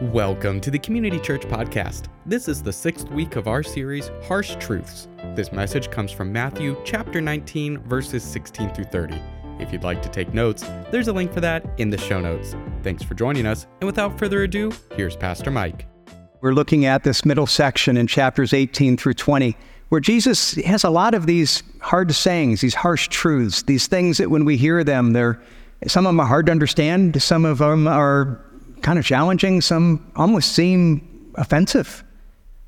Welcome to the Community Church Podcast. This is the sixth week of our series, Harsh Truths. This message comes from Matthew chapter 19, verses 16 through 30. If you'd like to take notes, there's a link for that in the show notes. Thanks for joining us, and without further ado, here's Pastor Mike. We're looking at this middle section in chapters 18 through 20, where Jesus has a lot of these hard sayings, these harsh truths, these things that when we hear them, they're some of them are hard to understand, some of them are kind of challenging, some almost seem offensive.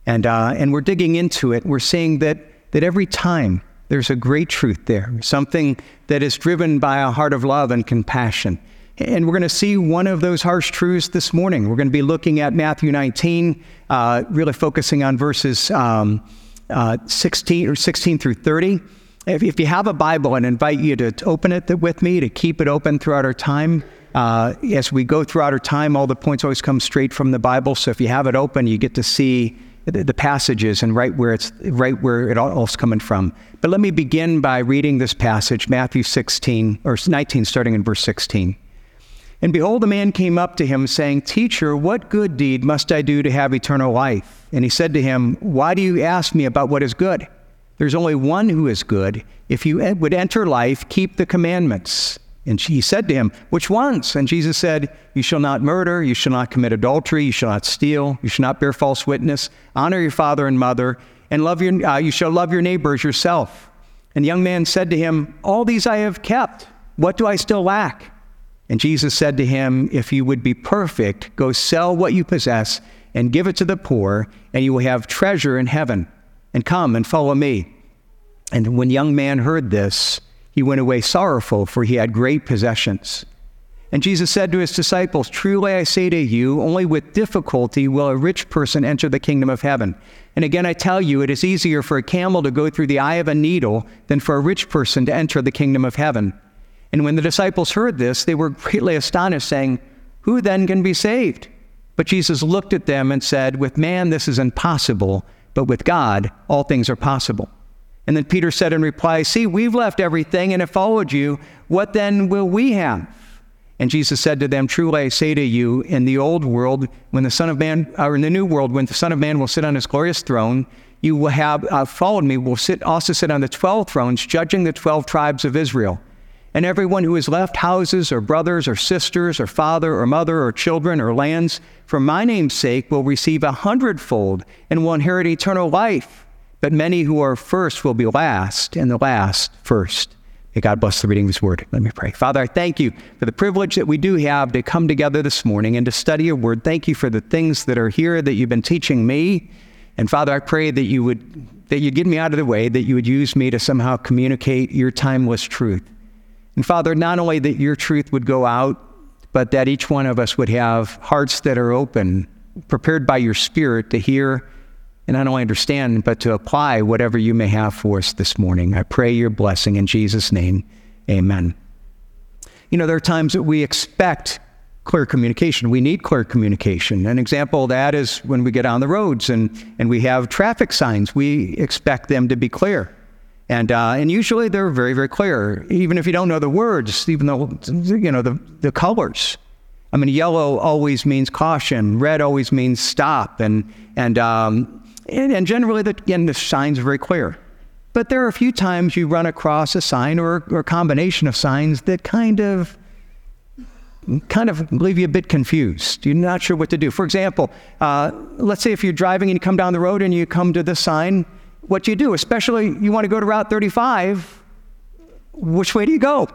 And, uh, and we're digging into it. We're seeing that, that every time there's a great truth there, something that is driven by a heart of love and compassion. And we're going to see one of those harsh truths this morning. We're going to be looking at Matthew 19, uh, really focusing on verses um, uh, 16 or 16 through 30. If, if, you have a Bible, I invite you to open it with me, to keep it open throughout our time. Uh, as we go throughout our time, all the points always come straight from the Bible. So if you have it open, you get to see the, the passages and right where it's right where it all's coming from. But let me begin by reading this passage, Matthew 16 or 19, starting in verse 16. And behold, a man came up to him, saying, Teacher, what good deed must I do to have eternal life? And he said to him, Why do you ask me about what is good? There's only one who is good. If you would enter life, keep the commandments. And he said to him, Which ones? And Jesus said, You shall not murder, you shall not commit adultery, you shall not steal, you shall not bear false witness, honor your father and mother, and love your, uh, you shall love your neighbor as yourself. And the young man said to him, All these I have kept. What do I still lack? And Jesus said to him, If you would be perfect, go sell what you possess and give it to the poor, and you will have treasure in heaven. And come and follow me. And when young man heard this, he went away sorrowful, for he had great possessions. And Jesus said to his disciples, Truly I say to you, only with difficulty will a rich person enter the kingdom of heaven. And again, I tell you, it is easier for a camel to go through the eye of a needle than for a rich person to enter the kingdom of heaven. And when the disciples heard this, they were greatly astonished, saying, Who then can be saved? But Jesus looked at them and said, With man this is impossible, but with God all things are possible. And then Peter said in reply, See, we've left everything and have followed you. What then will we have? And Jesus said to them, Truly I say to you, in the old world, when the Son of Man, or in the new world, when the Son of Man will sit on his glorious throne, you will have uh, followed me, will sit, also sit on the 12 thrones, judging the 12 tribes of Israel. And everyone who has left houses or brothers or sisters or father or mother or children or lands for my name's sake will receive a hundredfold and will inherit eternal life. But many who are first will be last, and the last first. May God bless the reading of His Word. Let me pray. Father, I thank you for the privilege that we do have to come together this morning and to study your Word. Thank you for the things that are here that you've been teaching me. And Father, I pray that you would that you'd get me out of the way, that you would use me to somehow communicate your timeless truth. And Father, not only that your truth would go out, but that each one of us would have hearts that are open, prepared by your Spirit to hear and not only understand, but to apply whatever you may have for us this morning. I pray your blessing in Jesus' name. Amen. You know, there are times that we expect clear communication. We need clear communication. An example of that is when we get on the roads and, and we have traffic signs, we expect them to be clear. And, uh, and usually they're very, very clear, even if you don't know the words, even though, you know, the, the colors. I mean, yellow always means caution, red always means stop, and, and um, and, and generally, the, again, the signs are very clear. But there are a few times you run across a sign or, or a combination of signs that kind of kind of leave you a bit confused. You're not sure what to do. For example, uh, let's say if you're driving and you come down the road and you come to this sign, what do you do? Especially you want to go to Route 35, which way do you go?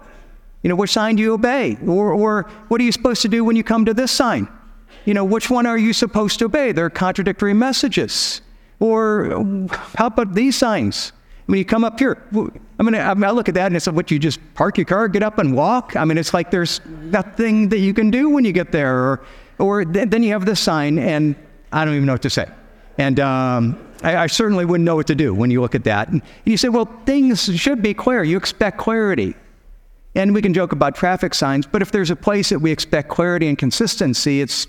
You know, which sign do you obey? Or, or what are you supposed to do when you come to this sign? You know, which one are you supposed to obey? There are contradictory messages. Or how about these signs? When you come up here, I mean, I look at that and it's like, what you just park your car, get up and walk. I mean, it's like there's nothing that you can do when you get there. Or, or then you have this sign, and I don't even know what to say. And um, I, I, certainly wouldn't know what to do when you look at that. And you say, well, things should be clear. You expect clarity. And we can joke about traffic signs, but if there's a place that we expect clarity and consistency, it's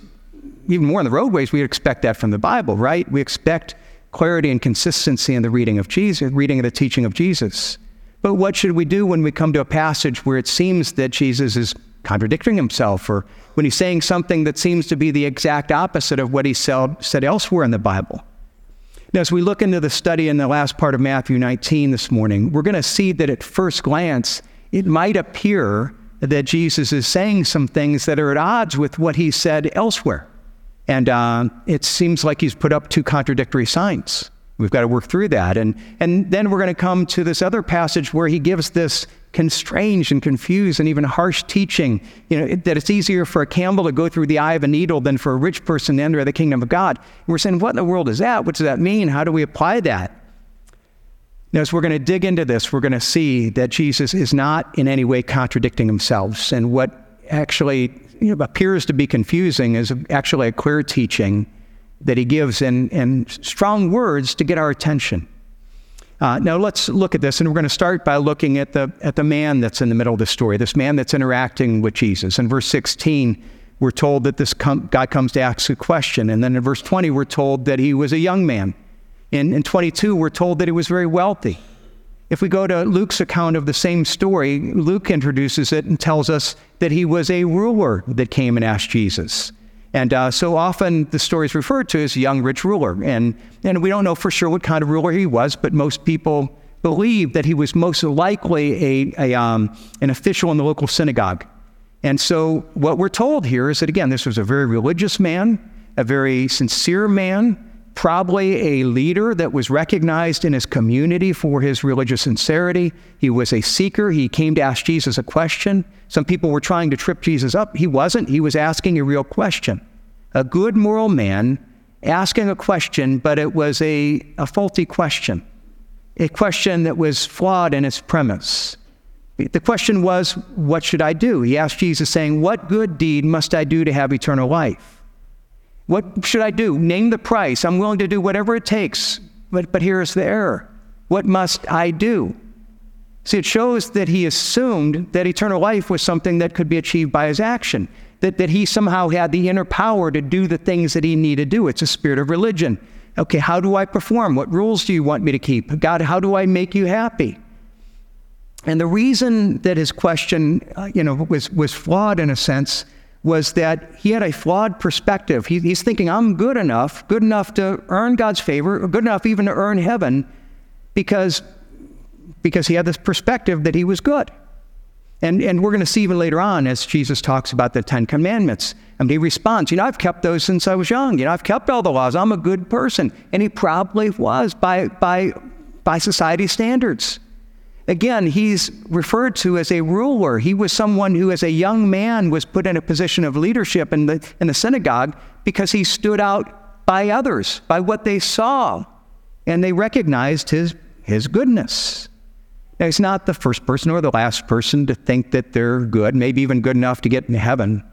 even more in the roadways, we expect that from the Bible, right? We expect clarity and consistency in the reading of Jesus, reading of the teaching of Jesus. But what should we do when we come to a passage where it seems that Jesus is contradicting himself or when he's saying something that seems to be the exact opposite of what he said elsewhere in the Bible. Now, as we look into the study in the last part of Matthew 19 this morning, we're going to see that at first glance, it might appear that Jesus is saying some things that are at odds with what he said elsewhere. And uh, it seems like he's put up two contradictory signs. We've got to work through that. And, and then we're going to come to this other passage where he gives this constrained and confused and even harsh teaching, you know, that it's easier for a camel to go through the eye of a needle than for a rich person to enter the kingdom of God. And we're saying, what in the world is that? What does that mean? How do we apply that? Now, as we're going to dig into this, we're going to see that Jesus is not in any way contradicting himself. And what actually you know, appears to be confusing is actually a clear teaching that he gives in, in strong words to get our attention. Uh, now let's look at this, and we're going to start by looking at the at the man that's in the middle of the story. This man that's interacting with Jesus. In verse 16, we're told that this com- guy comes to ask a question, and then in verse 20, we're told that he was a young man. In, in 22, we're told that he was very wealthy. If we go to Luke's account of the same story, Luke introduces it and tells us that he was a ruler that came and asked Jesus. And uh, so often the story is referred to as a young rich ruler. And, and we don't know for sure what kind of ruler he was, but most people believe that he was most likely a, a um, an official in the local synagogue. And so what we're told here is that, again, this was a very religious man, a very sincere man, probably a leader that was recognized in his community for his religious sincerity. He was a seeker. He came to ask Jesus a question. Some people were trying to trip Jesus up. He wasn't. He was asking a real question. A good moral man asking a question, but it was a, a faulty question, a question that was flawed in its premise. The question was, What should I do? He asked Jesus, saying, What good deed must I do to have eternal life? What should I do? Name the price. I'm willing to do whatever it takes. But, but here's the error what must I do? See, it shows that he assumed that eternal life was something that could be achieved by his action, that, that he somehow had the inner power to do the things that he needed to do. It's a spirit of religion. Okay, how do I perform? What rules do you want me to keep? God, how do I make you happy? And the reason that his question, uh, you know, was, was flawed in a sense was that he had a flawed perspective. He, he's thinking, I'm good enough, good enough to earn God's favor, good enough even to earn heaven, because, because he had this perspective that he was good. And, and we're going to see even later on as Jesus talks about the Ten Commandments. And he responds, You know, I've kept those since I was young. You know, I've kept all the laws. I'm a good person. And he probably was by, by, by society standards. Again, he's referred to as a ruler. He was someone who, as a young man, was put in a position of leadership in the, in the synagogue because he stood out by others, by what they saw, and they recognized his, his goodness. Now, he's not the first person or the last person to think that they're good, maybe even good enough to get in heaven.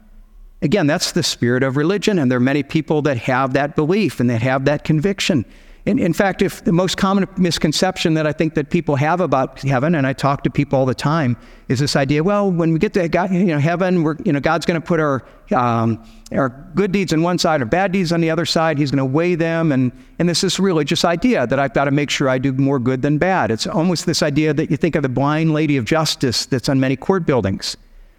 Again, that's the spirit of religion, and there are many people that have that belief and that have that conviction. In, in fact, if the most common misconception that I think that people have about heaven, and I talk to people all the time, is this idea: well, when we get to God, you know, heaven, we're, you know, God's going to put our um, our good deeds on one side, our bad deeds on the other side. He's going to weigh them, and and this is really religious idea that I've got to make sure I do more good than bad. It's almost this idea that you think of the blind lady of justice that's on many court buildings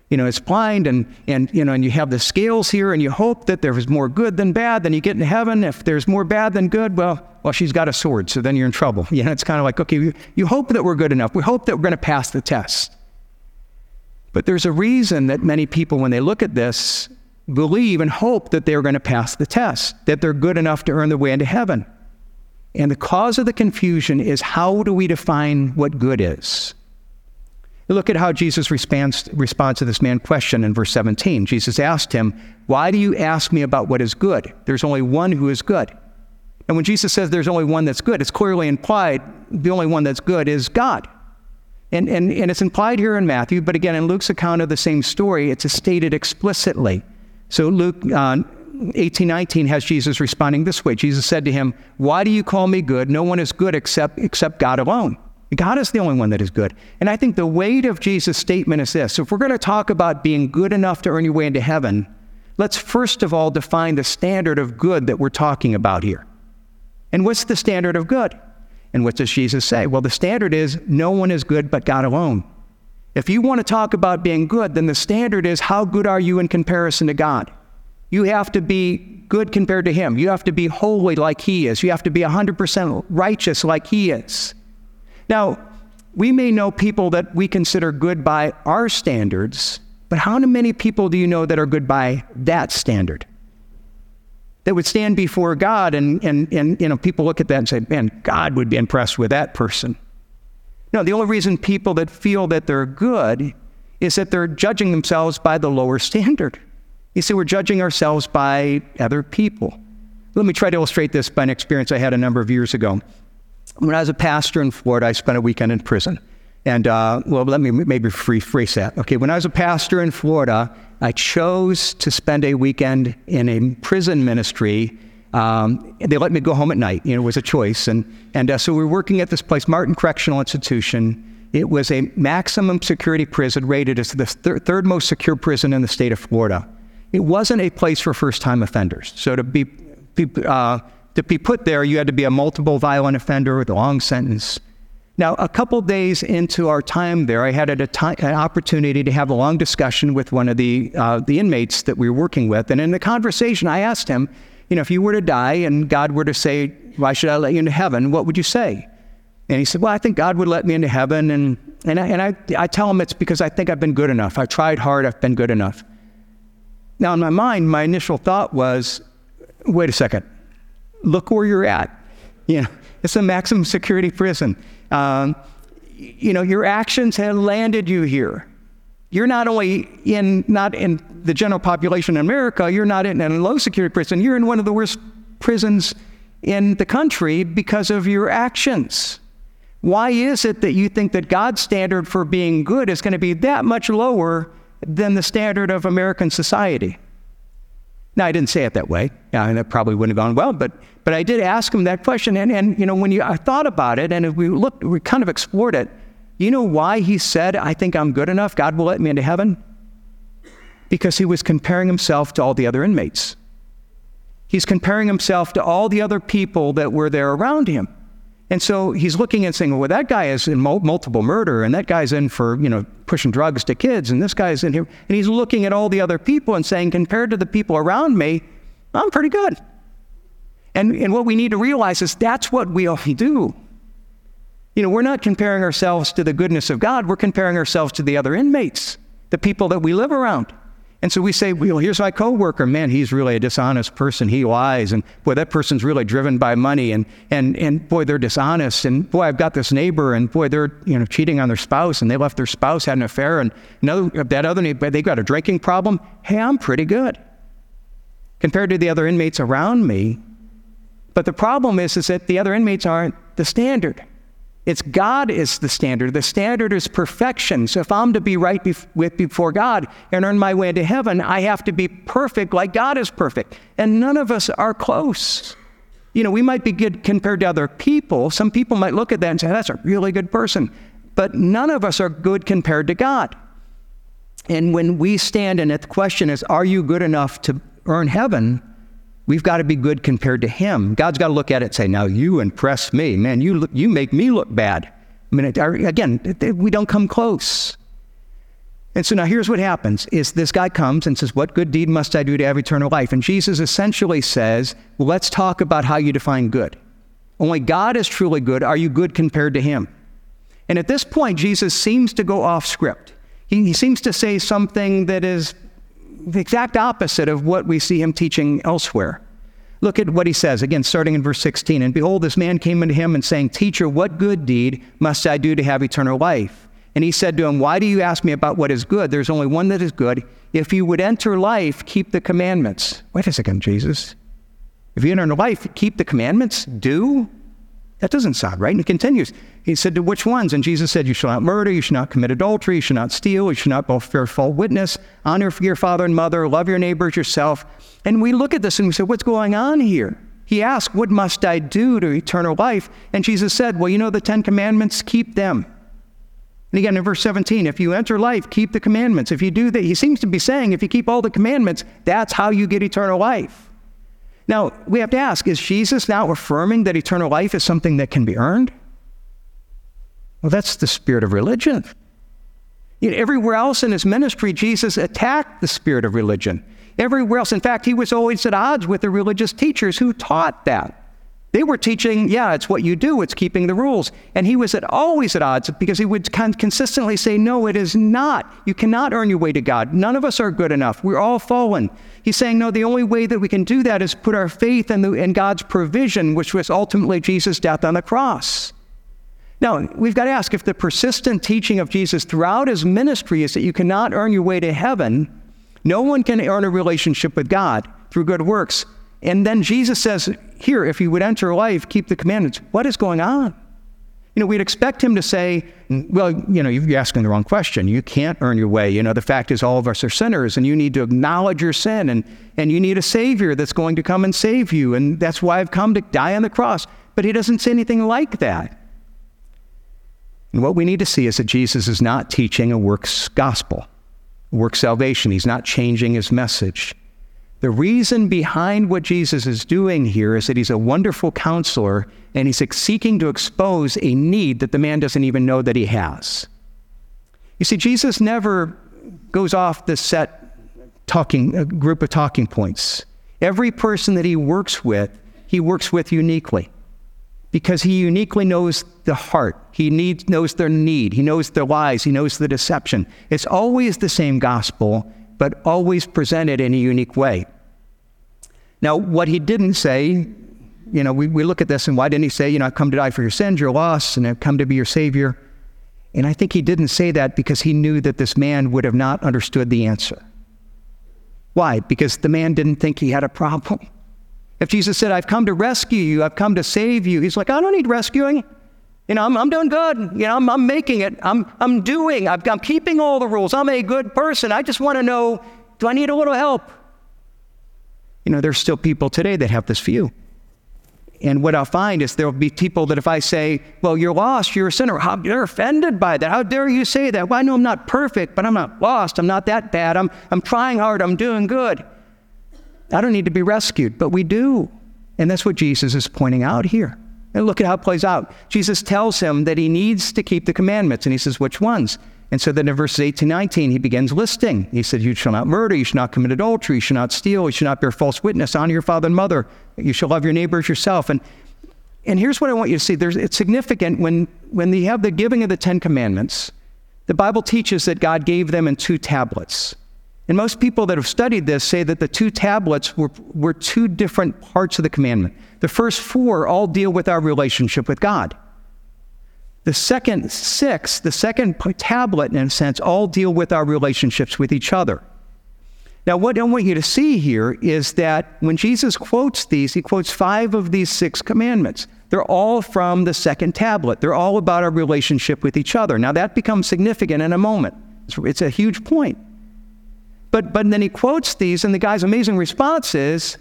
you know, it's blind and, and, you know, and you have the scales here and you hope that there is more good than bad. Then you get in heaven. If there's more bad than good, well, well, she's got a sword. So then you're in trouble. You know, it's kind of like, okay, you, you hope that we're good enough. We hope that we're going to pass the test. But there's a reason that many people, when they look at this, believe and hope that they're going to pass the test, that they're good enough to earn their way into heaven. And the cause of the confusion is how do we define what good is? Look at how Jesus responds, responds to this man's question in verse 17. Jesus asked him, Why do you ask me about what is good? There's only one who is good. And when Jesus says there's only one that's good, it's clearly implied the only one that's good is God. And, and, and it's implied here in Matthew, but again, in Luke's account of the same story, it's stated explicitly. So Luke uh, 18, 19 has Jesus responding this way. Jesus said to him, Why do you call me good? No one is good except, except God alone. God is the only one that is good. And I think the weight of Jesus' statement is this. So if we're going to talk about being good enough to earn your way into heaven, let's first of all define the standard of good that we're talking about here. And what's the standard of good? And what does Jesus say? Well, the standard is no one is good but God alone. If you want to talk about being good, then the standard is how good are you in comparison to God? You have to be good compared to Him. You have to be holy like He is. You have to be 100% righteous like He is. Now, we may know people that we consider good by our standards, but how many people do you know that are good by that standard? That would stand before God and, and, and you know, people look at that and say, man, God would be impressed with that person. No, the only reason people that feel that they're good is that they're judging themselves by the lower standard. You see, we're judging ourselves by other people. Let me try to illustrate this by an experience I had a number of years ago. When I was a pastor in Florida, I spent a weekend in prison. And, uh, well, let me maybe rephrase that. Okay, when I was a pastor in Florida, I chose to spend a weekend in a prison ministry um, they let me go home at night. You know, it was a choice. And, and uh, so we were working at this place, Martin Correctional Institution. It was a maximum security prison rated as the thir- third most secure prison in the state of Florida. It wasn't a place for first time offenders. So to be, be uh, to be put there, you had to be a multiple violent offender with a long sentence. Now, a couple days into our time there, I had a an opportunity to have a long discussion with one of the, uh, the inmates that we were working with. And in the conversation, I asked him, you know, if you were to die and God were to say, Why should I let you into heaven? What would you say? And he said, Well, I think God would let me into heaven. And, and, I, and I, I tell him it's because I think I've been good enough. I've tried hard, I've been good enough. Now, in my mind, my initial thought was, Wait a second, look where you're at. You know, it's a maximum security prison. Um, you know, your actions have landed you here. You're not only in not in the general population in America, you're not in a low security prison, you're in one of the worst prisons in the country because of your actions. Why is it that you think that God's standard for being good is going to be that much lower than the standard of American society? Now, I didn't say it that way, uh, and that probably wouldn't have gone well, but, but I did ask him that question. And, and you know, when you, I thought about it and we looked, we kind of explored it, you know why he said, I think I'm good enough, God will let me into heaven? Because he was comparing himself to all the other inmates. He's comparing himself to all the other people that were there around him. And so he's looking and saying, well, that guy is in multiple murder, and that guy's in for, you know, pushing drugs to kids, and this guy's in here. And he's looking at all the other people and saying, compared to the people around me, I'm pretty good. And, and what we need to realize is that's what we all do. You know, we're not comparing ourselves to the goodness of God, we're comparing ourselves to the other inmates, the people that we live around. And so we say, well, here's my coworker. Man, he's really a dishonest person. He lies. And boy, that person's really driven by money. And, and, and boy, they're dishonest. And boy, I've got this neighbor and boy, they're, you know, cheating on their spouse and they left their spouse, had an affair. And another, that other neighbor, they got a drinking problem. Hey, I'm pretty good compared to the other inmates around me. But the problem is, is that the other inmates aren't the standard. It's God is the standard. The standard is perfection. So if I'm to be right bef- with before God and earn my way into heaven, I have to be perfect like God is perfect. And none of us are close. You know, we might be good compared to other people. Some people might look at that and say, that's a really good person. But none of us are good compared to God. And when we stand and the question is, are you good enough to earn heaven? We've got to be good compared to Him. God's got to look at it and say, Now you impress me. Man, you, look, you make me look bad. I mean, again, we don't come close. And so now here's what happens is this guy comes and says, What good deed must I do to have eternal life? And Jesus essentially says, Well, let's talk about how you define good. Only God is truly good. Are you good compared to Him? And at this point, Jesus seems to go off script. He, he seems to say something that is the exact opposite of what we see him teaching elsewhere. Look at what he says, again, starting in verse 16. And behold, this man came unto him and saying, Teacher, what good deed must I do to have eternal life? And he said to him, Why do you ask me about what is good? There's only one that is good. If you would enter life, keep the commandments. Wait a second, Jesus. If you enter life, keep the commandments? Do? That doesn't sound right. And it continues. He said, To which ones? And Jesus said, You shall not murder, you shall not commit adultery, you shall not steal, you shall not bear false witness, honor your father and mother, love your neighbors yourself. And we look at this and we say, What's going on here? He asked, What must I do to eternal life? And Jesus said, Well, you know the Ten Commandments, keep them. And again in verse 17, if you enter life, keep the commandments. If you do that, he seems to be saying, if you keep all the commandments, that's how you get eternal life. Now, we have to ask is Jesus now affirming that eternal life is something that can be earned? Well, that's the spirit of religion. Know, everywhere else in his ministry, Jesus attacked the spirit of religion. Everywhere else, in fact, he was always at odds with the religious teachers who taught that. They were teaching, yeah, it's what you do, it's keeping the rules. And he was at, always at odds because he would consistently say, no, it is not. You cannot earn your way to God. None of us are good enough. We're all fallen. He's saying, no, the only way that we can do that is put our faith in, the, in God's provision, which was ultimately Jesus' death on the cross. Now, we've got to ask if the persistent teaching of Jesus throughout his ministry is that you cannot earn your way to heaven, no one can earn a relationship with God through good works. And then Jesus says, Here, if you would enter life, keep the commandments. What is going on? You know, we'd expect him to say, Well, you know, you're asking the wrong question. You can't earn your way. You know, the fact is, all of us are sinners, and you need to acknowledge your sin, and, and you need a Savior that's going to come and save you. And that's why I've come to die on the cross. But he doesn't say anything like that. And what we need to see is that Jesus is not teaching a works gospel, work salvation. He's not changing his message. The reason behind what Jesus is doing here is that he's a wonderful counselor and he's seeking to expose a need that the man doesn't even know that he has. You see, Jesus never goes off the set talking a group of talking points. Every person that he works with, he works with uniquely because he uniquely knows the heart. He needs, knows their need. He knows their lies. He knows the deception. It's always the same gospel, but always presented in a unique way. Now, what he didn't say, you know, we, we look at this and why didn't he say, you know, I've come to die for your sins, your loss, and I've come to be your Savior? And I think he didn't say that because he knew that this man would have not understood the answer. Why? Because the man didn't think he had a problem. If Jesus said, I've come to rescue you, I've come to save you, he's like, I don't need rescuing. You know, I'm, I'm doing good. You know, I'm, I'm making it. I'm, I'm doing. I'm, I'm keeping all the rules. I'm a good person. I just want to know do I need a little help? You know, there's still people today that have this view. And what I'll find is there'll be people that if I say, well, you're lost, you're a sinner, how, they're offended by that. How dare you say that? Well, I know I'm not perfect, but I'm not lost. I'm not that bad. I'm, I'm trying hard. I'm doing good. I don't need to be rescued, but we do. And that's what Jesus is pointing out here. And look at how it plays out. Jesus tells him that he needs to keep the commandments, and he says, which ones? And so then in verses 18, 19, he begins listing. He said, You shall not murder, you shall not commit adultery, you shall not steal, you shall not bear false witness, honor your father and mother, you shall love your neighbor as yourself. And, and here's what I want you to see. There's, it's significant when, when they have the giving of the Ten Commandments, the Bible teaches that God gave them in two tablets. And most people that have studied this say that the two tablets were, were two different parts of the commandment. The first four all deal with our relationship with God. The second six, the second tablet, in a sense, all deal with our relationships with each other. Now, what I want you to see here is that when Jesus quotes these, he quotes five of these six commandments. They're all from the second tablet. They're all about our relationship with each other. Now, that becomes significant in a moment. It's, it's a huge point. But, but then he quotes these, and the guy's amazing response is,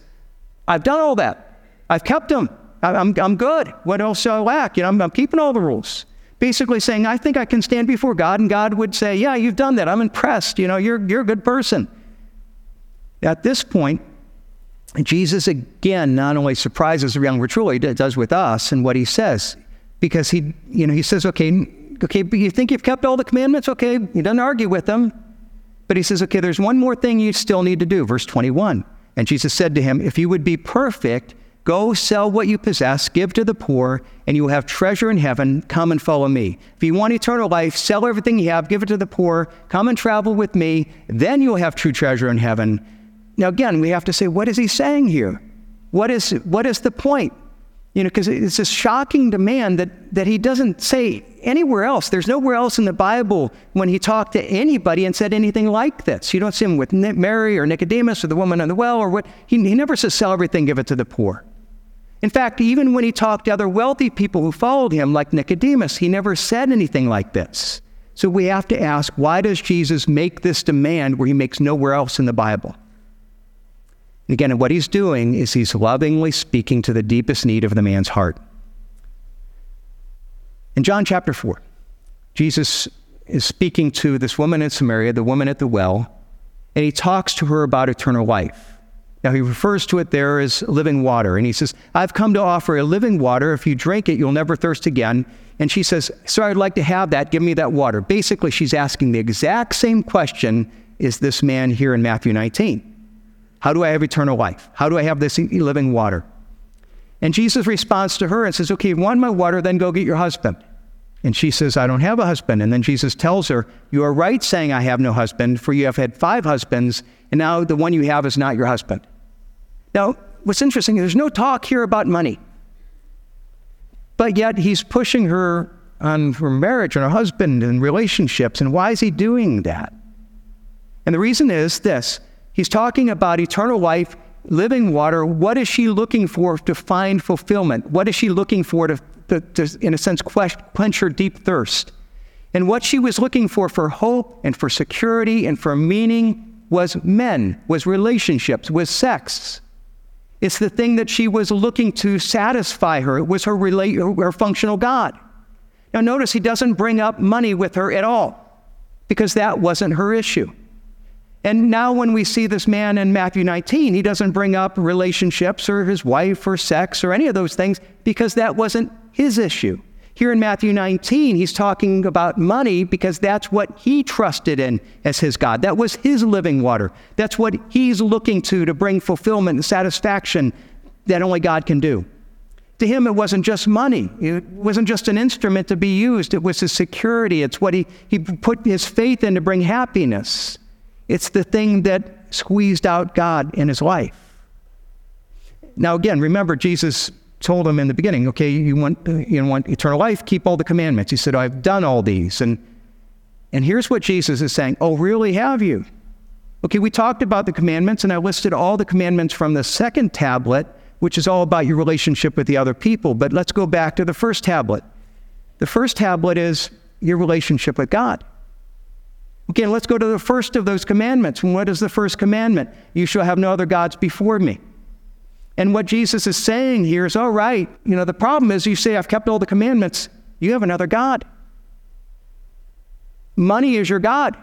I've done all that. I've kept them. I'm, I'm good. What else do I lack? You know, I'm, I'm keeping all the rules basically saying, I think I can stand before God, and God would say, Yeah, you've done that. I'm impressed. You know, you're, you're a good person. At this point, Jesus again not only surprises the young Ritually, he does with us and what he says, because he, you know, he says, okay, okay, but you think you've kept all the commandments? Okay, he doesn't argue with them. But he says, okay, there's one more thing you still need to do. Verse 21. And Jesus said to him, If you would be perfect, Go sell what you possess, give to the poor, and you will have treasure in heaven. Come and follow me. If you want eternal life, sell everything you have, give it to the poor, come and travel with me. Then you will have true treasure in heaven. Now, again, we have to say, what is he saying here? What is, what is the point? You know, because it's a shocking demand that, that he doesn't say anywhere else. There's nowhere else in the Bible when he talked to anybody and said anything like this. You don't see him with Mary or Nicodemus or the woman on the well or what. He, he never says, sell everything, give it to the poor. In fact, even when he talked to other wealthy people who followed him, like Nicodemus, he never said anything like this. So we have to ask why does Jesus make this demand where he makes nowhere else in the Bible? And again, what he's doing is he's lovingly speaking to the deepest need of the man's heart. In John chapter 4, Jesus is speaking to this woman in Samaria, the woman at the well, and he talks to her about eternal life. Now, he refers to it there as living water. And he says, I've come to offer a living water. If you drink it, you'll never thirst again. And she says, Sir, I'd like to have that. Give me that water. Basically, she's asking the exact same question as this man here in Matthew 19 How do I have eternal life? How do I have this living water? And Jesus responds to her and says, Okay, you want my water, then go get your husband. And she says, I don't have a husband. And then Jesus tells her, You are right saying I have no husband, for you have had five husbands, and now the one you have is not your husband. Now, what's interesting, there's no talk here about money. But yet he's pushing her on her marriage and her husband and relationships. And why is he doing that? And the reason is this he's talking about eternal life, living water. What is she looking for to find fulfillment? What is she looking for to, to, to in a sense, quench her deep thirst? And what she was looking for for hope and for security and for meaning was men, was relationships, was sex. It's the thing that she was looking to satisfy her. It was her, her functional God. Now, notice he doesn't bring up money with her at all because that wasn't her issue. And now, when we see this man in Matthew 19, he doesn't bring up relationships or his wife or sex or any of those things because that wasn't his issue. Here in Matthew 19, he's talking about money because that's what he trusted in as his God. That was his living water. That's what he's looking to to bring fulfillment and satisfaction that only God can do. To him, it wasn't just money. It wasn't just an instrument to be used. It was his security. It's what he, he put his faith in to bring happiness. It's the thing that squeezed out God in his life. Now, again, remember, Jesus told him in the beginning, okay, you want, you want eternal life, keep all the commandments. He said, I've done all these. And, and here's what Jesus is saying Oh, really, have you? Okay, we talked about the commandments, and I listed all the commandments from the second tablet, which is all about your relationship with the other people. But let's go back to the first tablet. The first tablet is your relationship with God. Again, let's go to the first of those commandments. And what is the first commandment? You shall have no other gods before me. And what Jesus is saying here is, all right, you know, the problem is you say, I've kept all the commandments. You have another God. Money is your God.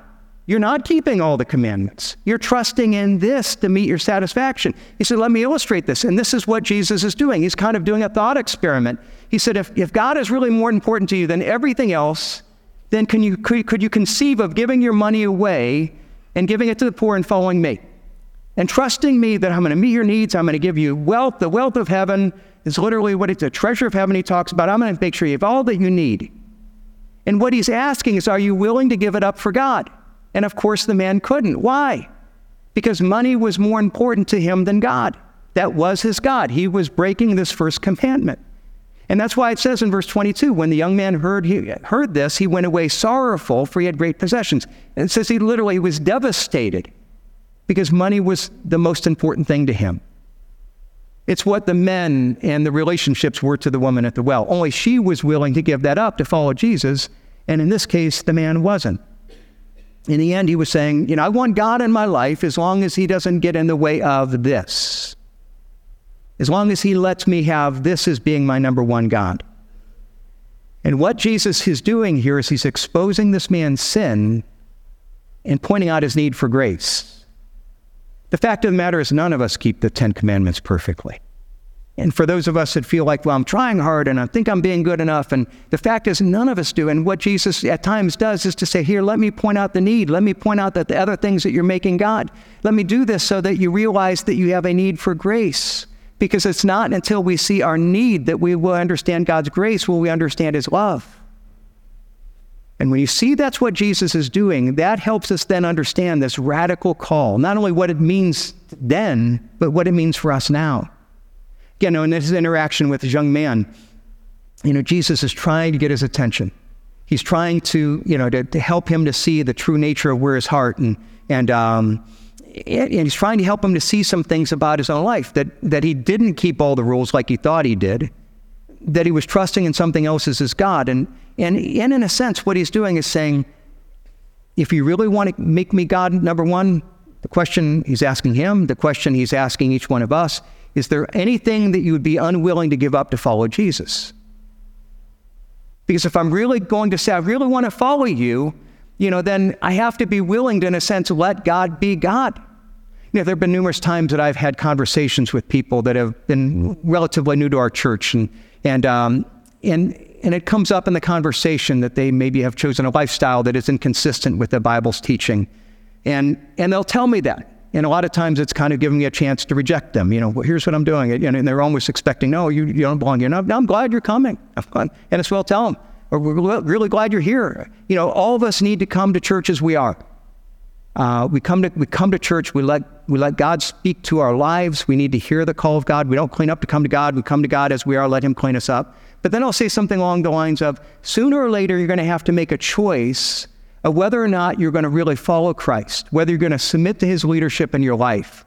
You're not keeping all the commandments. You're trusting in this to meet your satisfaction. He said, Let me illustrate this. And this is what Jesus is doing. He's kind of doing a thought experiment. He said, If, if God is really more important to you than everything else, then can you, could, could you conceive of giving your money away and giving it to the poor and following me? And trusting me that I'm going to meet your needs. I'm going to give you wealth. The wealth of heaven is literally what it's a treasure of heaven he talks about. I'm going to make sure you have all that you need. And what he's asking is, are you willing to give it up for God? And of course, the man couldn't. Why? Because money was more important to him than God. That was his God. He was breaking this first commandment. And that's why it says in verse 22 when the young man heard, he, heard this, he went away sorrowful, for he had great possessions. And it says he literally was devastated because money was the most important thing to him. It's what the men and the relationships were to the woman at the well. Only she was willing to give that up to follow Jesus, and in this case, the man wasn't. In the end, he was saying, You know, I want God in my life as long as he doesn't get in the way of this. As long as he lets me have this as being my number one God. And what Jesus is doing here is he's exposing this man's sin and pointing out his need for grace. The fact of the matter is, none of us keep the Ten Commandments perfectly. And for those of us that feel like, well, I'm trying hard and I think I'm being good enough, and the fact is, none of us do. And what Jesus at times does is to say, here, let me point out the need. Let me point out that the other things that you're making God. Let me do this so that you realize that you have a need for grace. Because it's not until we see our need that we will understand God's grace, will we understand His love. And when you see that's what Jesus is doing, that helps us then understand this radical call, not only what it means then, but what it means for us now. Again, in this interaction with this young man, you know, Jesus is trying to get his attention. He's trying to, you know, to, to help him to see the true nature of where his heart and, and, um, and he's trying to help him to see some things about his own life that, that he didn't keep all the rules like he thought he did, that he was trusting in something else as his God. And, and, and in a sense, what he's doing is saying, if you really want to make me God, number one, the question he's asking him, the question he's asking each one of us, is there anything that you would be unwilling to give up to follow Jesus? Because if I'm really going to say, I really want to follow you, you know, then I have to be willing to, in a sense, let God be God. You know, there have been numerous times that I've had conversations with people that have been relatively new to our church, and and um, and and it comes up in the conversation that they maybe have chosen a lifestyle that is inconsistent with the Bible's teaching, and and they'll tell me that. And a lot of times it's kind of giving me a chance to reject them. You know, well, here's what I'm doing. And they're almost expecting, no, you, you don't belong here. No, I'm glad you're coming. And it's well tell them, we're really glad you're here. You know, all of us need to come to church as we are. Uh, we, come to, we come to church, we let, we let God speak to our lives. We need to hear the call of God. We don't clean up to come to God. We come to God as we are, let Him clean us up. But then I'll say something along the lines of sooner or later, you're going to have to make a choice of whether or not you're going to really follow Christ, whether you're going to submit to His leadership in your life.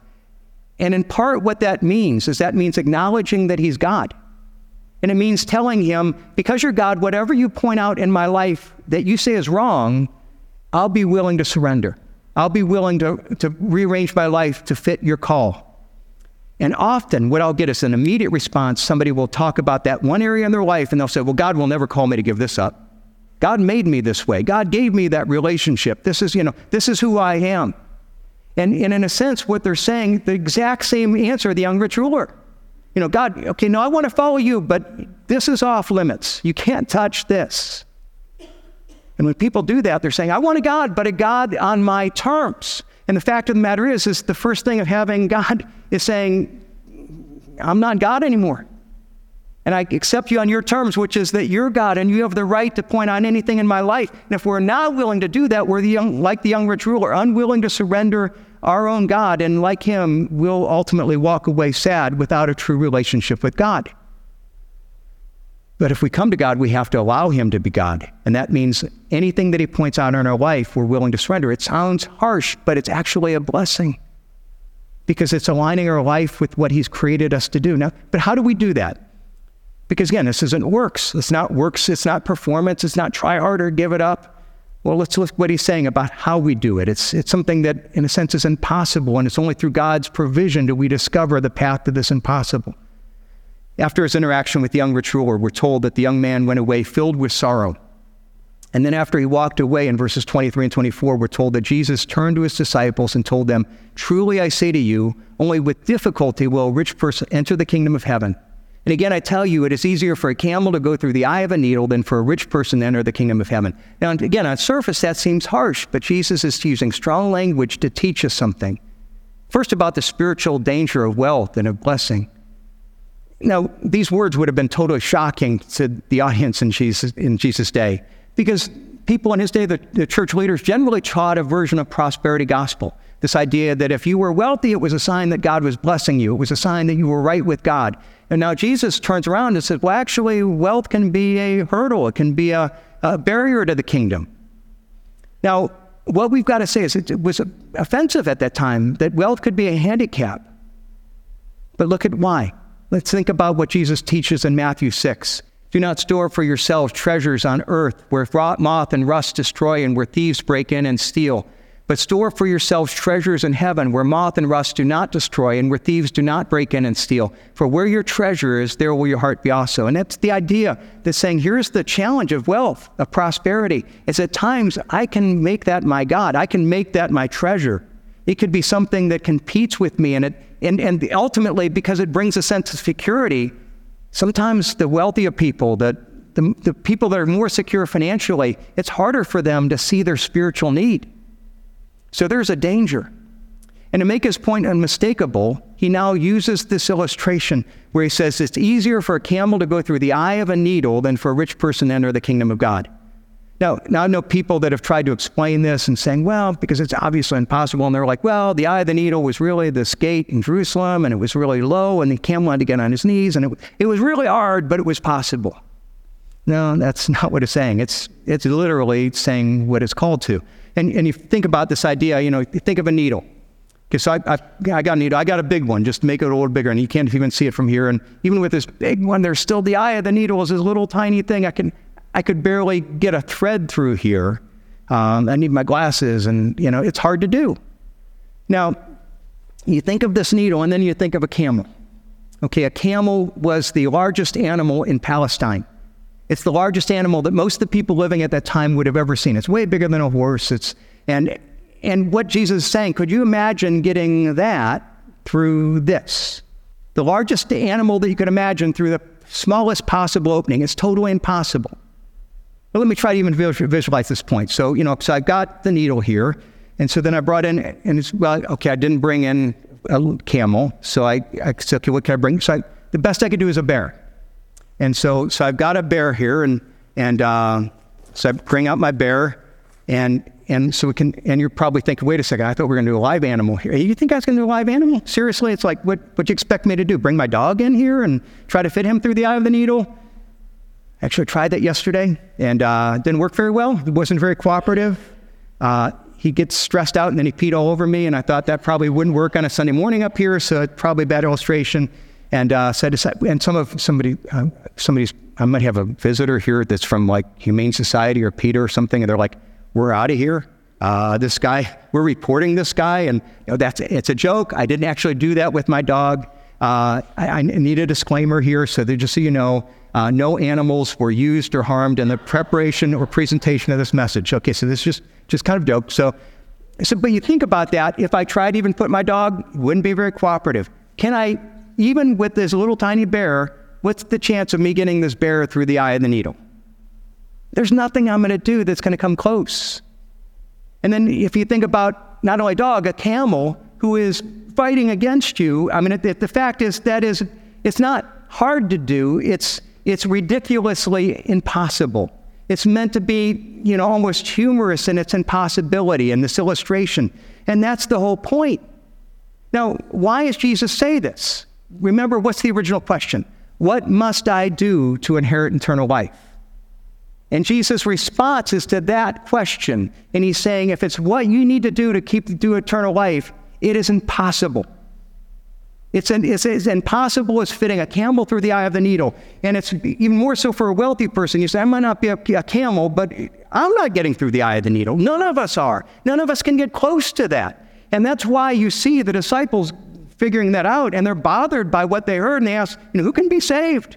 And in part, what that means is that means acknowledging that He's God. And it means telling Him, because you're God, whatever you point out in my life that you say is wrong, I'll be willing to surrender. I'll be willing to, to rearrange my life to fit your call. And often, what I'll get is an immediate response. Somebody will talk about that one area in their life and they'll say, Well, God will never call me to give this up. God made me this way. God gave me that relationship. This is, you know, this is who I am. And, and in a sense, what they're saying, the exact same answer the young rich ruler. You know, God, okay, no, I want to follow you, but this is off limits. You can't touch this. And when people do that, they're saying, I want a God, but a God on my terms. And the fact of the matter is, is the first thing of having God is saying, I'm not God anymore. And I accept you on your terms, which is that you're God and you have the right to point on anything in my life. And if we're not willing to do that, we're the young, like the young rich ruler, unwilling to surrender our own God. And like him, we'll ultimately walk away sad without a true relationship with God. But if we come to God, we have to allow Him to be God. And that means anything that He points out in our life, we're willing to surrender. It sounds harsh, but it's actually a blessing because it's aligning our life with what He's created us to do. Now, but how do we do that? Because again, this isn't works. It's not works. It's not performance. It's not try harder, give it up. Well, let's look what he's saying about how we do it. It's, it's something that, in a sense, is impossible, and it's only through God's provision do we discover the path to this impossible. After his interaction with the young rich ruler, we're told that the young man went away filled with sorrow. And then after he walked away in verses 23 and 24, we're told that Jesus turned to his disciples and told them, Truly I say to you, only with difficulty will a rich person enter the kingdom of heaven. And again, I tell you, it is easier for a camel to go through the eye of a needle than for a rich person to enter the kingdom of heaven. Now, again, on surface, that seems harsh, but Jesus is using strong language to teach us something. First, about the spiritual danger of wealth and of blessing. Now, these words would have been totally shocking to the audience in Jesus, in Jesus' day because people in his day, the, the church leaders, generally taught a version of prosperity gospel. This idea that if you were wealthy, it was a sign that God was blessing you. It was a sign that you were right with God. And now Jesus turns around and says, well, actually, wealth can be a hurdle, it can be a, a barrier to the kingdom. Now, what we've got to say is it was offensive at that time that wealth could be a handicap. But look at why. Let's think about what Jesus teaches in Matthew 6. Do not store for yourselves treasures on earth where moth and rust destroy and where thieves break in and steal. But store for yourselves treasures in heaven where moth and rust do not destroy and where thieves do not break in and steal. For where your treasure is, there will your heart be also. And that's the idea that's saying here's the challenge of wealth, of prosperity. Is at times I can make that my God, I can make that my treasure. It could be something that competes with me, and, it, and, and ultimately, because it brings a sense of security, sometimes the wealthier people, the, the, the people that are more secure financially, it's harder for them to see their spiritual need. So there's a danger. And to make his point unmistakable, he now uses this illustration where he says it's easier for a camel to go through the eye of a needle than for a rich person to enter the kingdom of God. Now, now I know people that have tried to explain this and saying, well, because it's obviously impossible. And they're like, well, the eye of the needle was really this gate in Jerusalem and it was really low and the camel had to get on his knees and it, it was really hard, but it was possible. No, that's not what it's saying. It's, it's literally saying what it's called to. And, and you think about this idea, you know, think of a needle. Okay, so I, I, I, got a needle. I got a big one just to make it a little bigger, and you can't even see it from here. And even with this big one, there's still the eye of the needle is this little tiny thing. I can, I could barely get a thread through here. Um, I need my glasses, and you know, it's hard to do. Now, you think of this needle, and then you think of a camel. Okay, a camel was the largest animal in Palestine. It's the largest animal that most of the people living at that time would have ever seen. It's way bigger than a horse. It's, and, and what Jesus is saying, could you imagine getting that through this? The largest animal that you could imagine through the smallest possible opening. It's totally impossible. Well, let me try to even visualize this point. So, you know, so I've got the needle here. And so then I brought in, and it's, well, okay, I didn't bring in a camel. So I, I said, okay, what can I bring? So I, the best I could do is a bear. And so, so I've got a bear here, and, and uh, so I bring out my bear, and, and so we can, and you're probably thinking, wait a second, I thought we were going to do a live animal here. You think I was going to do a live animal? Seriously? It's like, what, what you expect me to do? Bring my dog in here and try to fit him through the eye of the needle? Actually, tried that yesterday, and uh, didn't work very well. It wasn't very cooperative. Uh, he gets stressed out and then he peed all over me. And I thought that probably wouldn't work on a Sunday morning up here, so it's probably a bad illustration. And uh, so I decided, and some of somebody, uh, somebody's, I might have a visitor here that's from like Humane Society or PETA or something, and they're like, "We're out of here." Uh, this guy, we're reporting this guy, and you know, that's it's a joke. I didn't actually do that with my dog. Uh, I, I, need a disclaimer here, so just so you know, uh, no animals were used or harmed in the preparation or presentation of this message. Okay, so this is just just kind of joke. So, so, but you think about that. If I tried to even put my dog, wouldn't be very cooperative. Can I, even with this little tiny bear, what's the chance of me getting this bear through the eye of the needle? There's nothing I'm going to do that's going to come close. And then if you think about not only a dog, a camel who is fighting against you, I mean, the, the fact is that is, it's not hard to do. It's, it's ridiculously impossible. It's meant to be, you know, almost humorous in its impossibility in this illustration. And that's the whole point. Now, why does Jesus say this? Remember, what's the original question? What must I do to inherit eternal life? And Jesus' response is to that question. And he's saying, if it's what you need to do to keep do eternal life, it is impossible. It's, an, it's as impossible as fitting a camel through the eye of the needle. And it's even more so for a wealthy person. You say, I might not be a, a camel, but I'm not getting through the eye of the needle. None of us are. None of us can get close to that. And that's why you see the disciples figuring that out, and they're bothered by what they heard, and they ask, you know, who can be saved?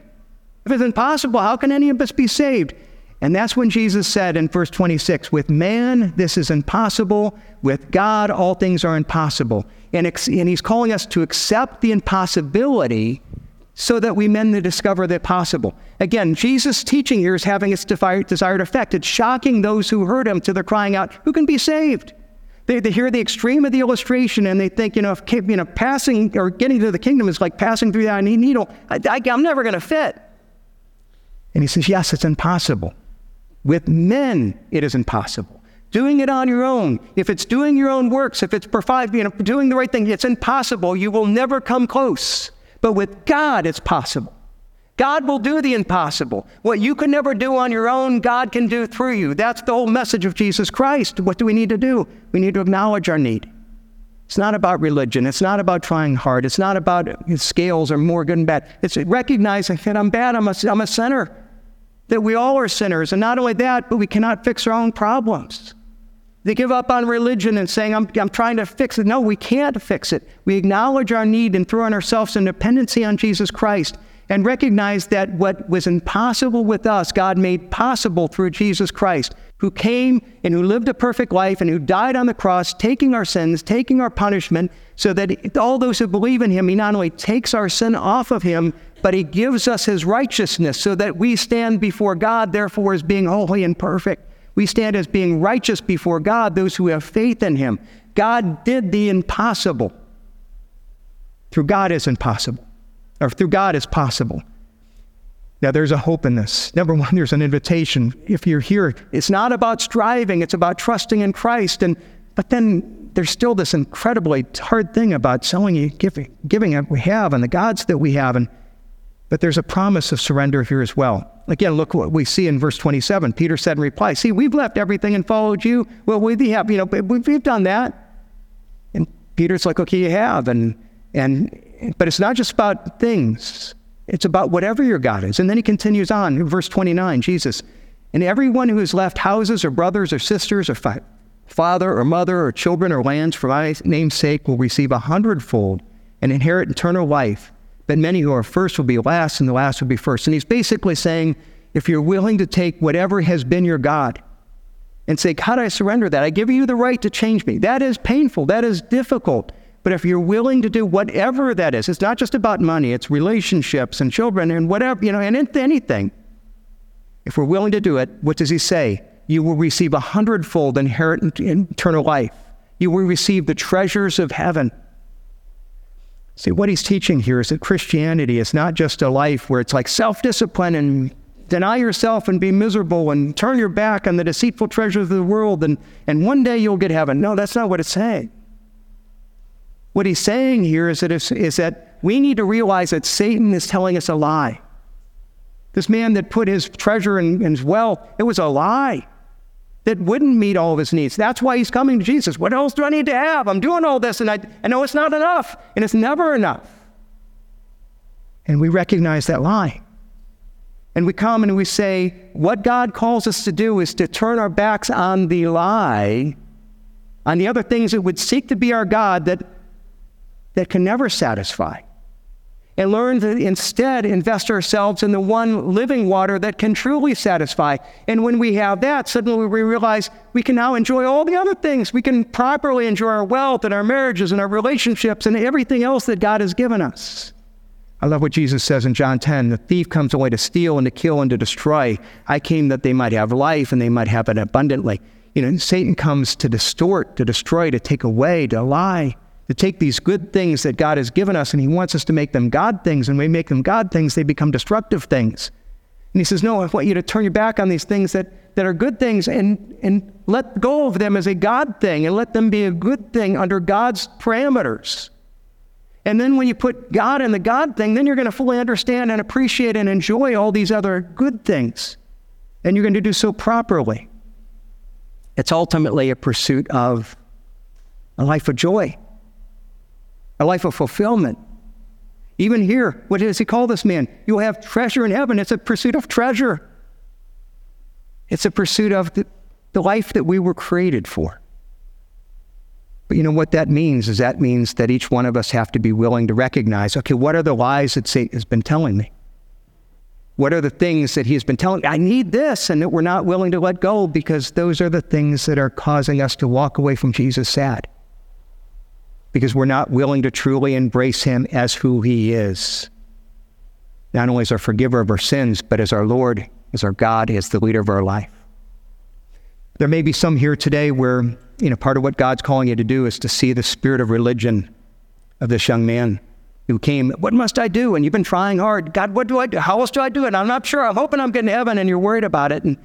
If it's impossible, how can any of us be saved? And that's when Jesus said in verse 26 With man, this is impossible. With God, all things are impossible. And, ex- and he's calling us to accept the impossibility so that we men to discover the possible. Again, Jesus' teaching here is having its desired effect. It's shocking those who heard him to their crying out, Who can be saved? They, they hear the extreme of the illustration and they think, you know, if, you know, passing or getting to the kingdom is like passing through that needle. I, I, I'm never going to fit. And he says, Yes, it's impossible. With men, it is impossible. Doing it on your own, if it's doing your own works, if it's know, doing the right thing, it's impossible. You will never come close. But with God, it's possible. God will do the impossible. What you can never do on your own, God can do through you. That's the whole message of Jesus Christ. What do we need to do? We need to acknowledge our need. It's not about religion. It's not about trying hard. It's not about scales or more good and bad. It's recognizing that I'm bad. I'm a, I'm a sinner that we all are sinners. And not only that, but we cannot fix our own problems. They give up on religion and saying, I'm, I'm trying to fix it. No, we can't fix it. We acknowledge our need and throw on ourselves in dependency on Jesus Christ and recognize that what was impossible with us, God made possible through Jesus Christ, who came and who lived a perfect life and who died on the cross, taking our sins, taking our punishment, so that all those who believe in him, he not only takes our sin off of him, but he gives us his righteousness so that we stand before God, therefore, as being holy and perfect. We stand as being righteous before God, those who have faith in him. God did the impossible. Through God is impossible, or through God is possible. Now, there's a hope in this. Number one, there's an invitation. If you're here, it's not about striving, it's about trusting in Christ. And, but then there's still this incredibly hard thing about selling, giving, giving what we have and the gods that we have. And but there's a promise of surrender here as well. Again, look what we see in verse 27. Peter said in reply, See, we've left everything and followed you. Well, we have, you know, we've done that. And Peter's like, Okay, you have. And, and, but it's not just about things, it's about whatever your God is. And then he continues on verse 29, Jesus, and everyone who has left houses or brothers or sisters or fa- father or mother or children or lands for my name's sake will receive a hundredfold and inherit eternal life but many who are first will be last, and the last will be first. And he's basically saying, if you're willing to take whatever has been your God and say, God, I surrender that. I give you the right to change me. That is painful. That is difficult. But if you're willing to do whatever that is, it's not just about money, it's relationships and children and whatever, you know, and anything. If we're willing to do it, what does he say? You will receive a hundredfold inherit eternal life. You will receive the treasures of heaven. See, what he's teaching here is that Christianity is not just a life where it's like self discipline and deny yourself and be miserable and turn your back on the deceitful treasures of the world and, and one day you'll get heaven. No, that's not what it's saying. What he's saying here is that, is that we need to realize that Satan is telling us a lie. This man that put his treasure in his wealth, it was a lie that wouldn't meet all of his needs. That's why he's coming to Jesus. What else do I need to have? I'm doing all this and I, I know it's not enough, and it's never enough. And we recognize that lie. And we come and we say, what God calls us to do is to turn our backs on the lie, on the other things that would seek to be our God that, that can never satisfy, and learn to instead invest ourselves in the one living water that can truly satisfy. And when we have that, suddenly we realize we can now enjoy all the other things. We can properly enjoy our wealth and our marriages and our relationships and everything else that God has given us. I love what Jesus says in John 10 the thief comes only to steal and to kill and to destroy. I came that they might have life and they might have it abundantly. You know, Satan comes to distort, to destroy, to take away, to lie, to take these good things that God has given us and he wants us to make them God things. And when we make them God things, they become destructive things. And he says, No, I want you to turn your back on these things that, that are good things and, and let go of them as a God thing and let them be a good thing under God's parameters. And then when you put God in the God thing, then you're going to fully understand and appreciate and enjoy all these other good things. And you're going to do so properly. It's ultimately a pursuit of a life of joy, a life of fulfillment. Even here, what does he call this man? You'll have treasure in heaven. It's a pursuit of treasure, it's a pursuit of the, the life that we were created for. But you know what that means is that means that each one of us have to be willing to recognize, okay, what are the lies that Satan has been telling me? What are the things that he has been telling me? I need this, and that we're not willing to let go because those are the things that are causing us to walk away from Jesus sad. Because we're not willing to truly embrace him as who he is. Not only as our forgiver of our sins, but as our Lord, as our God, as the leader of our life. There may be some here today where you know, part of what God's calling you to do is to see the spirit of religion of this young man who came, What must I do? And you've been trying hard. God, what do I do? How else do I do it? I'm not sure. I'm hoping I'm getting to heaven, and you're worried about it. And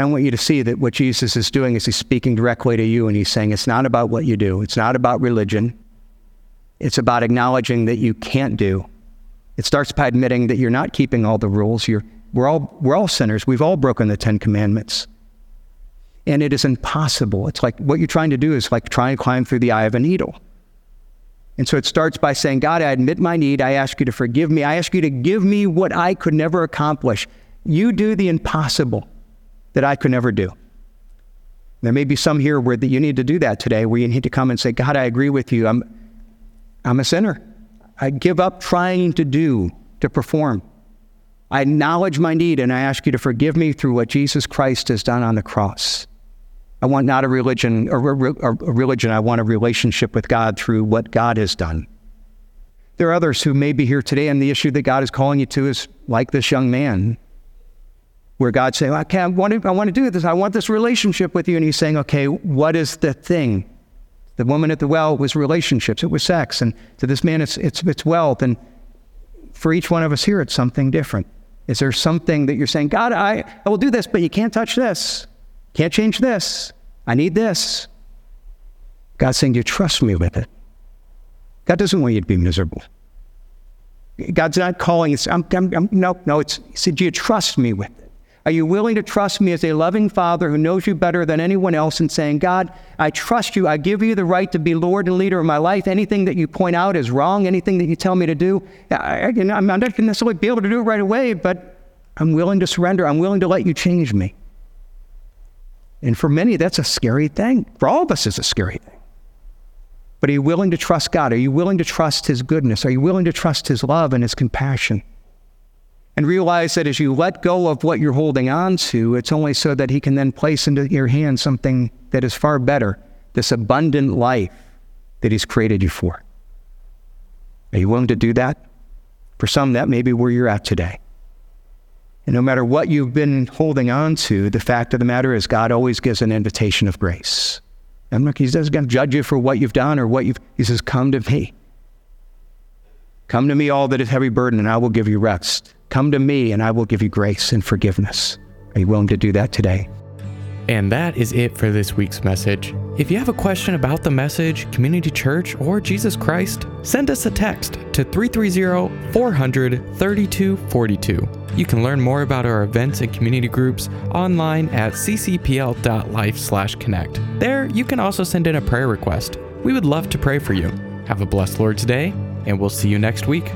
I want you to see that what Jesus is doing is he's speaking directly to you, and he's saying, It's not about what you do, it's not about religion. It's about acknowledging that you can't do. It starts by admitting that you're not keeping all the rules. You're, we're, all, we're all sinners. We've all broken the Ten Commandments and it is impossible. It's like what you're trying to do is like trying to climb through the eye of a needle. And so it starts by saying, God, I admit my need. I ask you to forgive me. I ask you to give me what I could never accomplish. You do the impossible that I could never do. There may be some here where that you need to do that today, where you need to come and say, God, I agree with you. I'm, I'm a sinner. I give up trying to do, to perform. I acknowledge my need and I ask you to forgive me through what Jesus Christ has done on the cross. I want not a religion, or a religion, I want a relationship with God through what God has done. There are others who may be here today, and the issue that God is calling you to is like this young man, where God's saying, okay, I want, to, I want to do this. I want this relationship with you. And he's saying, okay, what is the thing? The woman at the well was relationships, it was sex. And to this man, it's, it's, it's wealth. And for each one of us here, it's something different. Is there something that you're saying, God, I, I will do this, but you can't touch this? Can't change this. I need this. God's saying, Do you trust me with it? God doesn't want you to be miserable. God's not calling. I'm, I'm, I'm, no, no. It's, he said, Do you trust me with it? Are you willing to trust me as a loving father who knows you better than anyone else and saying, God, I trust you. I give you the right to be Lord and leader of my life. Anything that you point out is wrong. Anything that you tell me to do, I, I'm not going to necessarily be able to do it right away, but I'm willing to surrender. I'm willing to let you change me. And for many, that's a scary thing. For all of us, it's a scary thing. But are you willing to trust God? Are you willing to trust His goodness? Are you willing to trust His love and His compassion? And realize that as you let go of what you're holding on to, it's only so that He can then place into your hands something that is far better this abundant life that He's created you for. Are you willing to do that? For some, that may be where you're at today. And no matter what you've been holding on to, the fact of the matter is God always gives an invitation of grace. And look, He doesn't going to judge you for what you've done or what you've, He says, Come to me. Come to me, all that is heavy burden, and I will give you rest. Come to me, and I will give you grace and forgiveness. Are you willing to do that today? And that is it for this week's message. If you have a question about the message, community church, or Jesus Christ, send us a text to 330 400 3242. You can learn more about our events and community groups online at ccpl.life/connect. There, you can also send in a prayer request. We would love to pray for you. Have a blessed Lord's Day, and we'll see you next week.